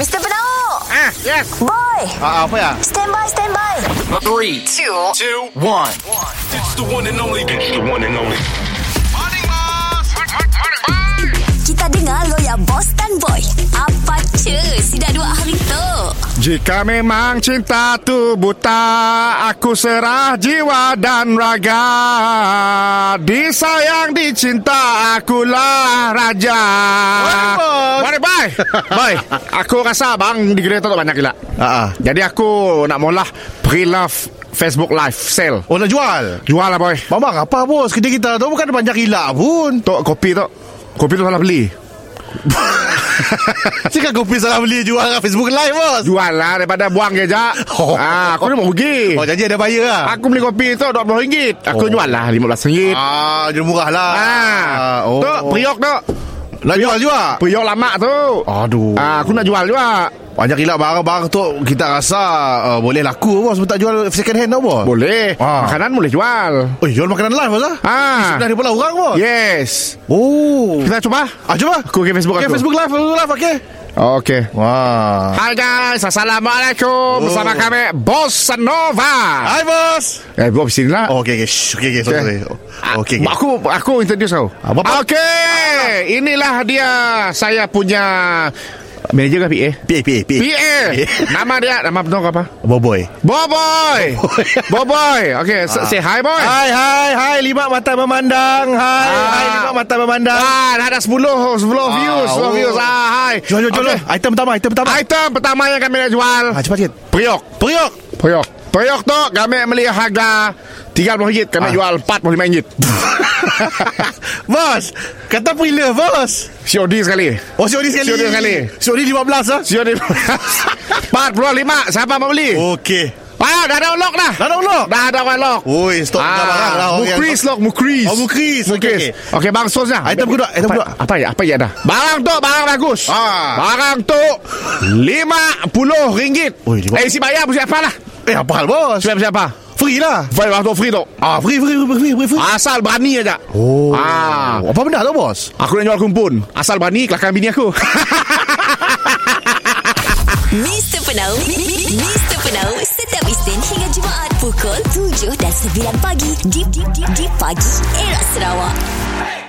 Mr. Penau Ah, yes. Boy Ah, apa ya? Stand by, stand by Three, two, two, one. It's the one and only. It's the one and only. Jika memang cinta tu buta Aku serah jiwa dan raga. Disayang dicinta Akulah raja. Mari bye. Bye. Aku rasa bang Di kereta tu banyak gila. Ah, Jadi aku nak mula Pre-love Facebook live sale. Oh nak jual? Jual lah boy. Bang apa bos? Kedai kita tu bukan banyak gila pun. Tok kopi tu Kopi tu salah beli Cakap kopi salah beli jual kat Facebook live bos Jual lah daripada buang je jak Oh. ah, Aku ni mau rugi Oh janji ada bayar lah Aku beli kopi tu RM20 Aku Oh. jual lah RM15 Ah, dia murah lah Ah, oh. tu periuk tu. Nak jual juga Periuk lama tu. Aduh Ah, aku nak jual juga. Banyak gila barang-barang tu Kita rasa uh, Boleh laku bos Tak jual second hand tau bos Boleh. Ah. Makanan boleh jual. Oh jual makanan live bos lah Ah. Dah ada pula orang bos Yes. Oh Kita cuba. Ah cuba Aku ke Facebook Okay aku. Facebook live Facebook live okay Okay. Wah Hai guys, Assalamualaikum. Oh. Bersama kami Bossa Nova. Hai bos Eh, buat sini lah. Oh okay okay Shh, Okay okay sorry, sorry. Oh, Okay okay Aku aku introduce kau. Ah. Okey, inilah dia saya punya manager ke PA? PA PA PA PA. Nama dia, nama betul apa? Boboy Boboy. Boboy. Okay, Ah. say hi boy. Hai hai hai Lima mata memandang Hai Ah. hai Lima mata memandang Ah, dah ada 10 10 views, 10 oh. views. Ah, hai. Jual jual jual Okay. Item pertama Item pertama Item pertama yang kami nak jual Ah, cepat sikit Periuk Periuk Periuk Periuk tu kami beli harga RM30 Kami Ah. jual RM45 Bos Kata pre-love bos. COD sekali. Oh COD sekali. COD sekali. COD 15 ah. COD RM45 Siapa mau beli? Okey. Ah, dah ada unlock dah? Dah ada unlock? Dah ada unlock. Oi stok ah, barang lah Mukris lock Mukris. Oh Mukris. Okey Okey. Okay. bang sosnya Item kedua, item apa, kedua. Apa ya Apa ya dah? Barang tu barang bagus. Ah. Barang tu RM50 Oi, lima- Eh isi bayar mesti apa lah? Eh apa hal bos? Siapa siapa Free lah Free waktu free tu Ah free free free free free, free. Asal berani aja Oh Ah. Apa benda tu bos Aku nak jual kumpun Asal berani kelakar bini aku Mr. Penau Mr. Penau Setiap Isnin hingga Jumaat Pukul 7 dan 9 pagi Di, di, di, di pagi Era Sarawak